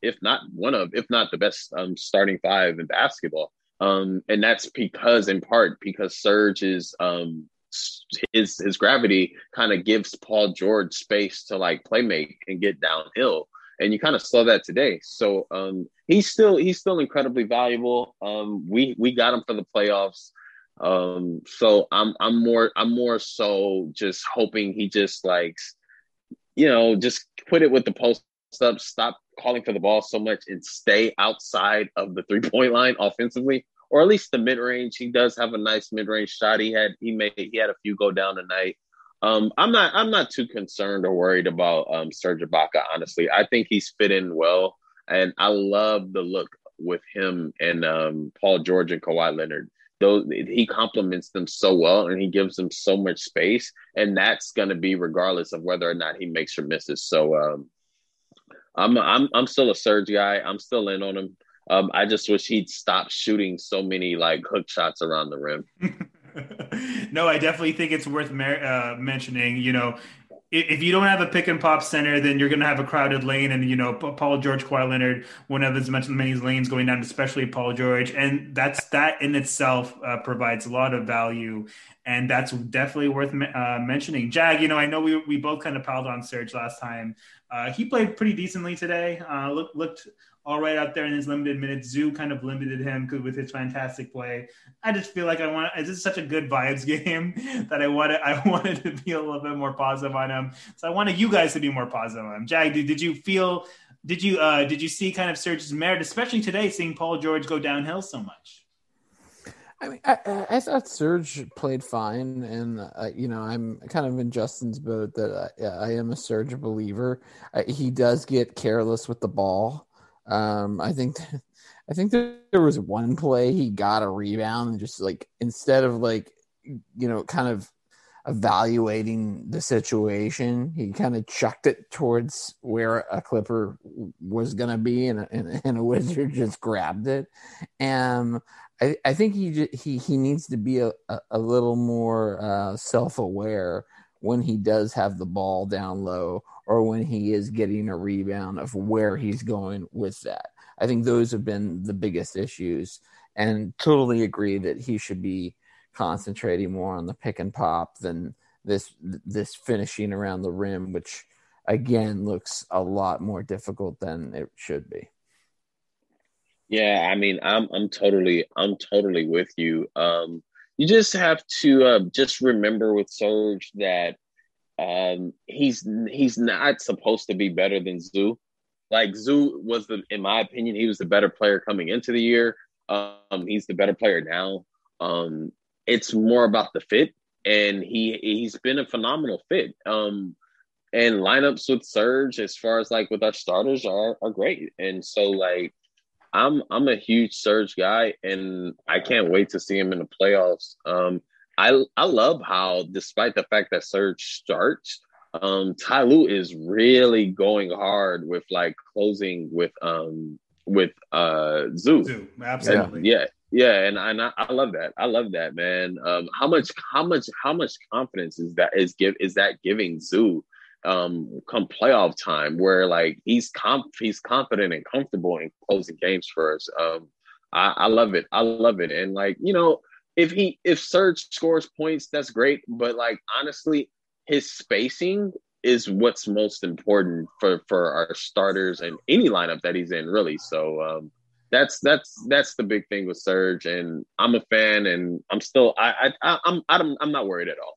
if not one of, if not the best um, starting five in basketball. Um, and that's because in part because Serge is um, his his gravity kind of gives Paul George space to like play make and get downhill. And you kind of saw that today. So um, he's still he's still incredibly valuable. Um, we we got him for the playoffs. Um, so I'm I'm more I'm more so just hoping he just like you know just put it with the post up, stop calling for the ball so much and stay outside of the three point line offensively, or at least the mid range. He does have a nice mid range shot. He had he made he had a few go down tonight. Um, I'm not I'm not too concerned or worried about um, Serge Ibaka. Honestly, I think he's fit in well, and I love the look with him and um, Paul George and Kawhi Leonard. Those he complements them so well, and he gives them so much space, and that's going to be regardless of whether or not he makes or misses. So um, I'm I'm I'm still a Serge guy. I'm still in on him. Um, I just wish he'd stop shooting so many like hook shots around the rim. no, I definitely think it's worth uh, mentioning. You know, if you don't have a pick and pop center, then you're going to have a crowded lane. And, you know, Paul George, Kawhi Leonard, one of as much many lanes going down, especially Paul George. And that's that in itself uh, provides a lot of value. And that's definitely worth uh, mentioning. Jag, you know, I know we, we both kind of piled on Serge last time. Uh, he played pretty decently today. Uh, look, looked all right out there in his limited minutes. Zoo kind of limited him with his fantastic play. I just feel like I want this is such a good vibes game that I wanted I wanted to be a little bit more positive on him. So I wanted you guys to be more positive on him. Jag, did, did you feel did you uh, did you see kind of Serge's merit, especially today, seeing Paul George go downhill so much? I mean, I, I thought Serge played fine, and uh, you know, I'm kind of in Justin's boat that I, I am a Serge believer. Uh, he does get careless with the ball. Um, I think, I think there was one play he got a rebound and just like instead of like, you know, kind of evaluating the situation, he kind of chucked it towards where a Clipper was going to be, and, and, and a Wizard just grabbed it, and I, I think he he he needs to be a, a, little more uh, self aware when he does have the ball down low or when he is getting a rebound of where he's going with that. I think those have been the biggest issues, and totally agree that he should be concentrating more on the pick and pop than this this finishing around the rim, which again looks a lot more difficult than it should be. Yeah, I mean, I'm I'm totally I'm totally with you. Um, you just have to uh, just remember with Serge that um, he's he's not supposed to be better than Zoo. Like Zoo was the, in my opinion, he was the better player coming into the year. Um, he's the better player now. Um, it's more about the fit, and he he's been a phenomenal fit. Um, and lineups with Serge, as far as like with our starters, are are great. And so like I'm I'm a huge Serge guy, and I can't wait to see him in the playoffs. Um, I I love how, despite the fact that Serge starts, um, Ty Lue is really going hard with like closing with um with uh Zoo. Zoo, absolutely. And, yeah, yeah, and, and I, I love that. I love that, man. Um, how much how much how much confidence is that is give is that giving Zoo um, come playoff time where like he's comp he's confident and comfortable in closing games for us. Um, I, I love it. I love it. And like, you know, if he if Serge scores points, that's great. But like honestly, his spacing is what's most important for for our starters and any lineup that he's in, really. So um, that's that's that's the big thing with Serge, and I'm a fan, and I'm still I I I'm I'm I'm not worried at all.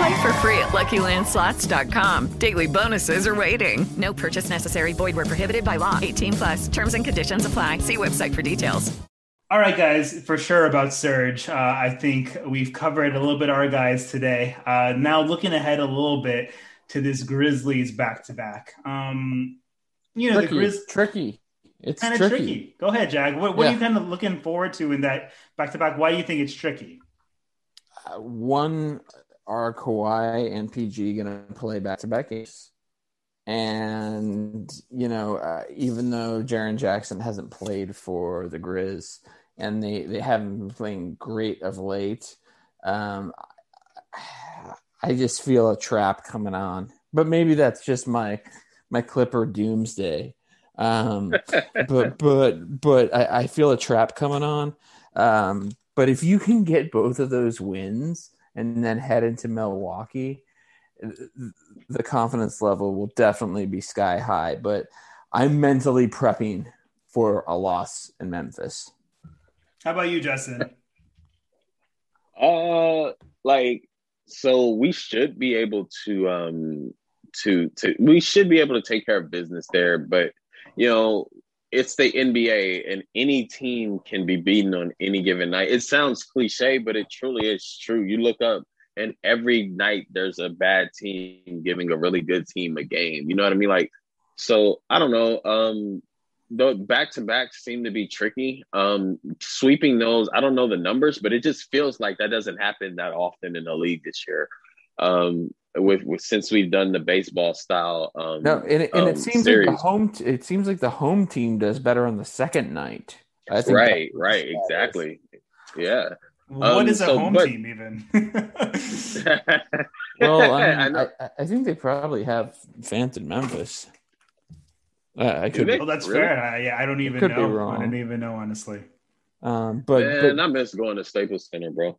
Play for free at LuckyLandSlots.com. Daily bonuses are waiting. No purchase necessary. Void were prohibited by law. 18 plus. Terms and conditions apply. See website for details. All right, guys, for sure about Serge. Uh, I think we've covered a little bit our guys today. Uh, now looking ahead a little bit to this Grizzlies back to back. Um, you know, tricky, the Grizz tricky. It's kind of tricky. tricky. Go ahead, Jag. What, what Yeah. are you kind of looking forward to in that back to back? Why do you think it's tricky? Uh, one are Kawhi and PG going to play back to back games, and you know, uh, even though Jaren Jackson hasn't played for the Grizz, and they they haven't been playing great of late, um, I just feel a trap coming on. But maybe that's just my my Clipper doomsday. Um, but but but I, I feel a trap coming on. Um, but if you can get both of those wins and then head into Milwaukee, the confidence level will definitely be sky high. But I'm mentally prepping for a loss in Memphis. How about you, Justin? Uh, like so we should be able to um to to we should be able to take care of business there, but you know it's the NBA and any team can be beaten on any given night. It sounds cliche, but it truly is true. You look up and every night there's a bad team giving a really good team a game. You know what I mean? Like, so I don't know. Um, the back to back seem to be tricky. Um, sweeping those, I don't know the numbers, but it just feels like that doesn't happen that often in the league this year. Um, with, with since we've done the baseball style. Um, No, and it, and um, it seems series. like the home. T- it seems like the home team does better on the second night. I think right, that- right, exactly. Yeah. What Um, is a so- home but- team even? Well, I I, mean, know. I, I think they probably have fans in Memphis. Uh, I could, well, that's Really? fair. I, yeah, I don't even Could be know. wrong. I don't even know honestly. um, but Man, but I miss going to Staples Center, bro.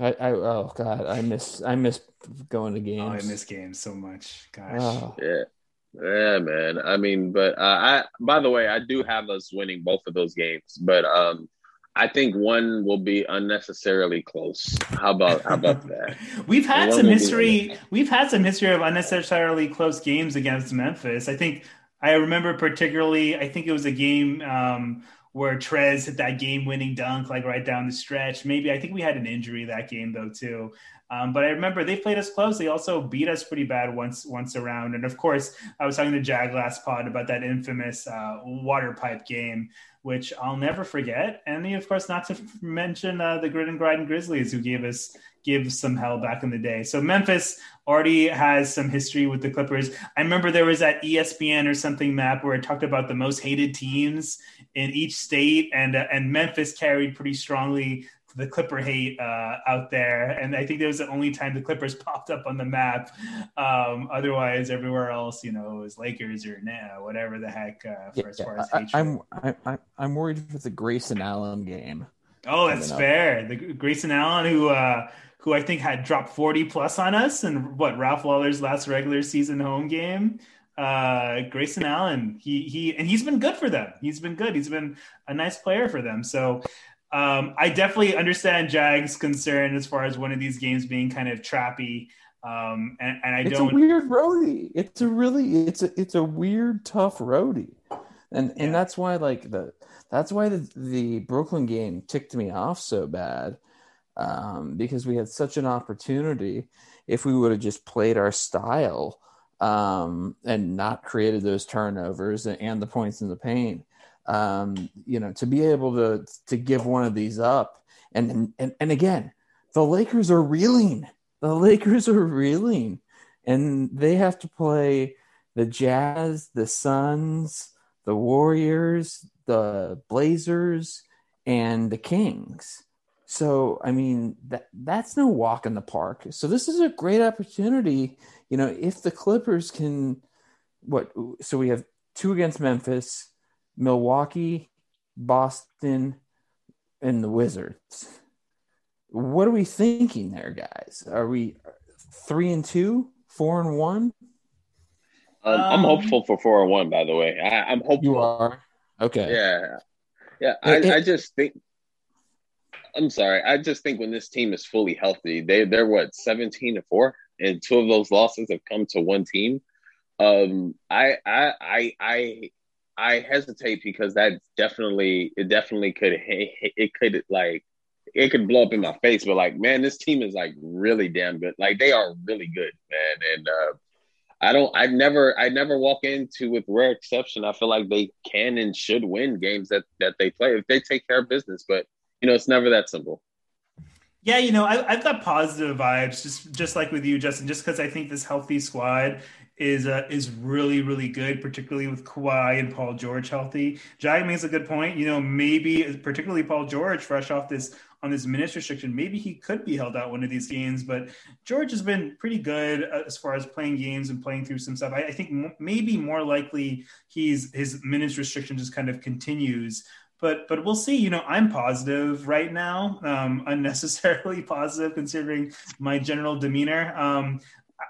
I, I oh god, I miss I miss going to games. Oh, I miss games so much. Gosh. Oh. Yeah. Yeah, man. I mean, but uh, I by the way, I do have us winning both of those games, but um I think one will be unnecessarily close. How about how about that? We've had One some history. We've had some history of unnecessarily close games against Memphis. I think I remember particularly. I think it was a game um, where Trez hit that game-winning dunk, like right down the stretch. Maybe I think we had an injury that game though too. Um, but I remember they played us close. They also beat us pretty bad once once around. And of course, I was talking to Jag last pod about that infamous uh, water pipe game, which I'll never forget. And of course, not to mention uh, the Grit and Grind Grizzlies, who gave us give some hell back in the day. So Memphis already has some history with the Clippers. I remember there was that ESPN or something map where it talked about the most hated teams in each state, and uh, and Memphis carried pretty strongly the Clipper hate uh, out there. And I think that was the only time the Clippers popped up on the map. Um, otherwise, everywhere else, you know, it was Lakers or nah, whatever the heck uh, for Yeah, as far as I, hatred. I'm I, I, I'm worried for the Grayson Allen game. Oh, that's fair. The Grayson Allen, who uh, who I think had dropped forty plus on us, and what Ralph Lawler's last regular season home game. Uh, Grayson Allen, he he, and he's been good for them. He's been good. He's been a nice player for them. So. Um, I definitely understand Jag's concern as far as one of these games being kind of trappy, um, and, and I It's don't. It's a weird roadie. It's a really it's a it's a weird tough roadie, and and that's why like the that's why the the Brooklyn game ticked me off so bad, um, because we had such an opportunity. If we would have just played our style, um, and not created those turnovers and, and the points in the paint, um, you know, to be able to to give one of these up, and and and again, the Lakers are reeling. The Lakers are reeling, and they have to play the Jazz, the Suns, the Warriors, the Blazers, and the Kings. So I mean that that's no walk in the park. So this is a great opportunity. You know, if the Clippers can, what? So we have two against Memphis, Milwaukee, Boston, and the Wizards. What are we thinking there, guys? Are we three and two, four and one? Um, I'm hopeful for four and one. By the way, I, I'm hopeful. You are okay. Yeah, yeah. I, It- it- I just think. I'm sorry. I just think when this team is fully healthy, they they're what 17 to four, and two of those losses have come to one team. Um, I I I I I hesitate because that definitely it definitely could it could like it could blow up in my face. But like, man, this team is like really damn good. Like they are really good, man. And uh, I don't. I never. I never walk into with rare exception. I feel like they can and should win games that that they play if they take care of business. But you know, it's never that simple. Yeah, you know, I, I've got positive vibes, just just like with you, Justin. Just because I think this healthy squad is uh, is really really good, particularly with Kawhi and Paul George healthy. Jag makes a good point. You know, maybe particularly Paul George, fresh off this on this minutes restriction, maybe he could be held out one of these games. But George has been pretty good uh, as far as playing games and playing through some stuff. I, I think m- maybe more likely he's his minutes restriction just kind of continues but but we'll see. You know, I'm positive right now, um, unnecessarily positive considering my general demeanor. Um,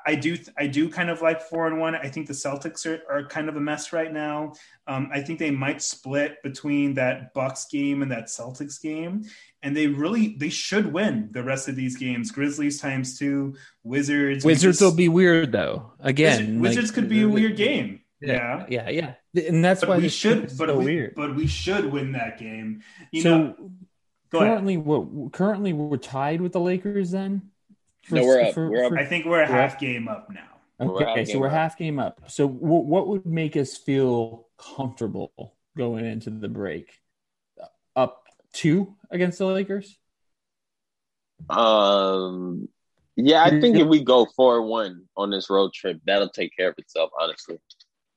I do I do kind of like four and one. I think the Celtics are, are kind of a mess right now. Um, I think they might split between that Bucks game and that Celtics game, and they really they should win the rest of these games. Grizzlies times two, Wizards. Wizards just- will be weird though. Again, Wizards, like- Wizards could be a weird game. Yeah, yeah, yeah, and that's but why we should. But so we, weird. but we should win that game. You so know, currently, we're currently we're tied with the Lakers. Then, No, we're up. We're up. I think we're a we're half up. game up now. We're Okay, so we're up. half game up. So w- what would make us feel comfortable going into the break? Up two against the Lakers? Um, yeah, I think if we go four one on this road trip, that'll take care of itself. Honestly,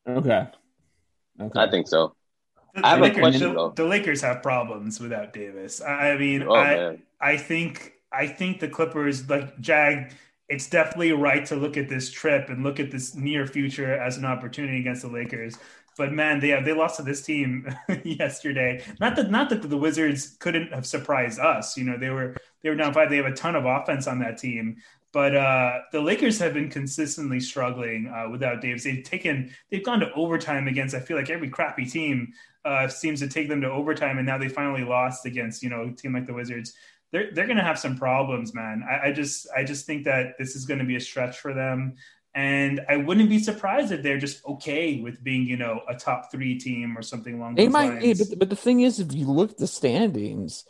Okay. Okay. I think so. The, I have the a Lakers, question the, though. the Lakers have problems without Davis. I, I mean, Oh, I man. I think I think the Clippers like Jag. It's definitely right to look at this trip and look at this near future as an opportunity against the Lakers. But man, they have they lost to this team yesterday. Not that not that the Wizards couldn't have surprised us. You know, they were they were down five. They have a ton of offense on that team. But uh, the Lakers have been consistently struggling uh, without Davis. They've taken, they've gone to overtime against. I feel like every crappy team uh, seems to take them to overtime, and now they finally lost against you know a team like the Wizards. They're they're going to have some problems, man. I, I just I just think that this is going to be a stretch for them, and I wouldn't be surprised if they're just okay with being you know a top three team or something along They those might, lines. yeah, but but the thing is, if you look at the standings,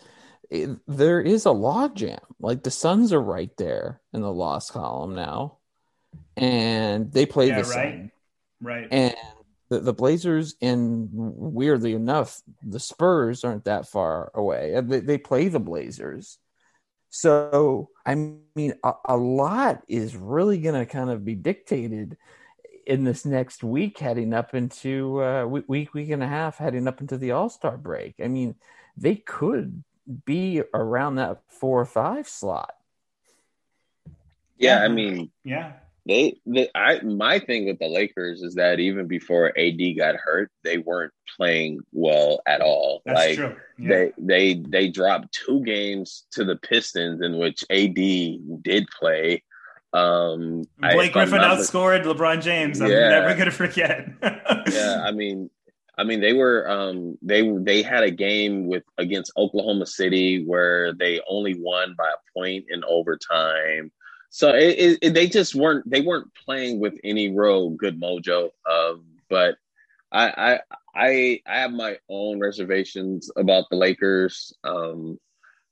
it, there is a logjam. Like the Suns are right there in the loss column now, and they play yeah, the right, Sun. right. And the, the Blazers, and weirdly enough, the Spurs aren't that far away. Uh, They, they play the Blazers. So, I mean, a, a lot is really going to kind of be dictated in this next week heading up into uh, week, week, week and a half heading up into the All Star break. I mean, they could be around that four or five slot. Yeah, I mean, yeah. they, they I my thing with the Lakers is that even before AD got hurt, they weren't playing well at all. That's like true. Yeah. they they they dropped two games to the Pistons in which AD did play. Um Blake I'm Griffin not outscored LeBron James. I'm Yeah. never gonna forget. yeah, I mean, I mean, they were um, they they had a game with against Oklahoma City where they only won by a point in overtime. So it, it, it- they just weren't they weren't playing with any real good mojo. Um, but I, I I I have my own reservations about the Lakers. Um,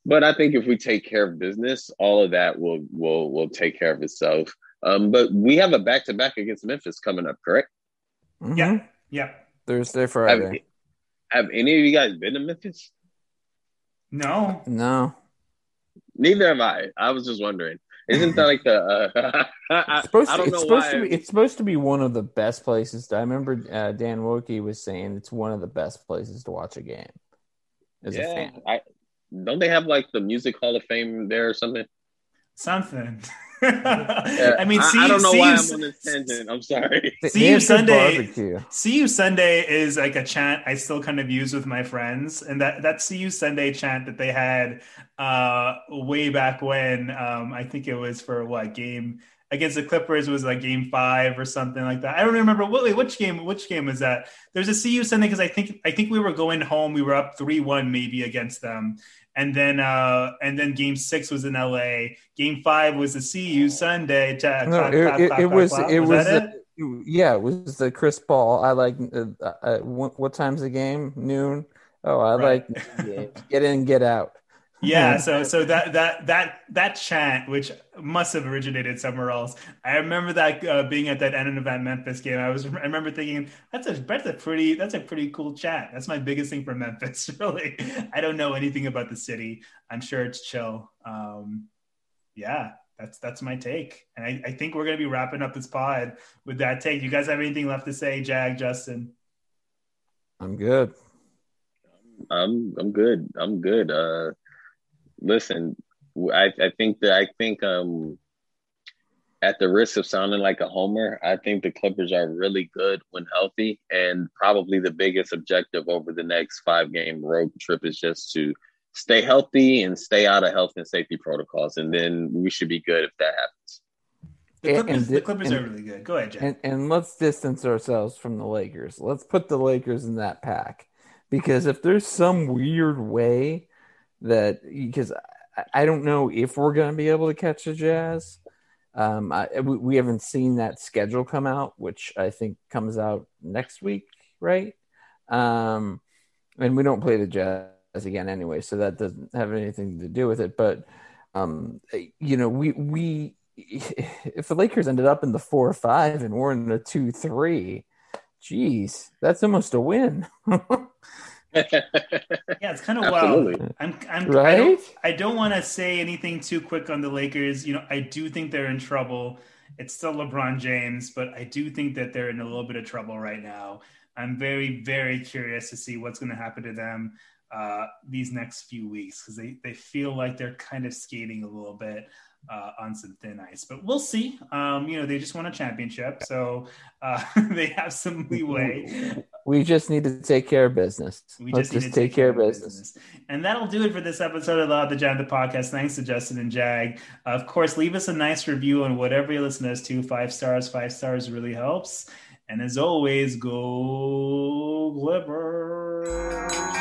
but I think if we take care of business, all of that will will will take care of itself. Um, but we have a back to back against Memphis coming up, correct? Yeah, yeah. Thursday, Have, Friday. have any of you guys been to Memphis? No, No. Neither have I. I was just wondering Isn't that like the? Uh, I, It's supposed, I to, don't it's, know supposed why. to be, it's supposed to be one of the best places. To, I remember uh, Dan Woike was saying it's one of the best places to watch a game. As a fan, I don't they have like the Music Hall of Fame there or something? Something. Yeah, I mean, see, I, don't know see why you, I'm on this tangent. I'm sorry. They- See you Sunday. barbecue. See you Sunday is like a chant I still kind of use with my friends, and that that See you Sunday chant that they had uh, way back when. Um, I think it was for what game against the Clippers was like game five or something like that. I don't remember what wait, which game which game was that. There's a See you Sunday because I think I think we were going home. We were up three one maybe against them. And then, uh, and then Game Six was in LA. Game Five was the You Sunday. Chat, No, clap, it, clap, it- clap, it clap, was it was that it? yeah it was the Chris Paul. I like uh, uh, what, what time's the game? Noon. Oh, I Right. like get in, get out. Yeah, so so that that that that chant, which must have originated somewhere else. I remember that uh, being at that end of that Memphis game. I was I remember thinking that's a that's a pretty that's a pretty cool chant. That's my biggest thing for Memphis. Really, I don't know anything about the city. I'm sure it's chill. Um, yeah, that's that's my take, and I, I think we're gonna be wrapping up this pod with that take. You guys have anything left to say, Jag, Justin? I'm good. I'm I'm good. I'm good. Uh, listen, I I think that I think um, at the risk of sounding like a homer, I think the Clippers are really good when healthy, and probably the biggest objective over the next five game road trip is just to stay healthy and stay out of health and safety protocols, and then we should be good if that happens. The Clippers, and the Clippers and- are really good. Go ahead, Jag. And and let's distance ourselves from the Lakers. Let's put the Lakers in that pack because if there's some weird way that because I, don't know if we're going to be able to catch the Jazz. Um, I, we, we haven't seen that schedule come out, which I think comes out next week, right? Um, and we don't play the Jazz again anyway, so that doesn't have anything to do with it. But um, you know, we we if the Lakers ended up in the four or five and we're in the two three, geez, that's almost a win. Yeah, it's kind of wild. I'm, I'm, I Right? don't, I don't want to say anything too quick on the Lakers. You know, I do think they're in trouble. It's still LeBron James, but I do think that they're in a little bit of trouble right now. I'm very, very curious to see what's going to happen to them uh, these next few weeks because they, they feel like they're kind of skating a little bit uh, on some thin ice. But we'll see. Um, you know, they just won a championship, so uh, they have some leeway. we just need to take care of business. We Let's just, need just, to take care of business. And that'll do it for this episode of the the Jag the podcast. Thanks to Justin and Jag. of course, leave us a nice review on whatever you listen to us to. Five stars, five stars really helps. And as always, go Clippers.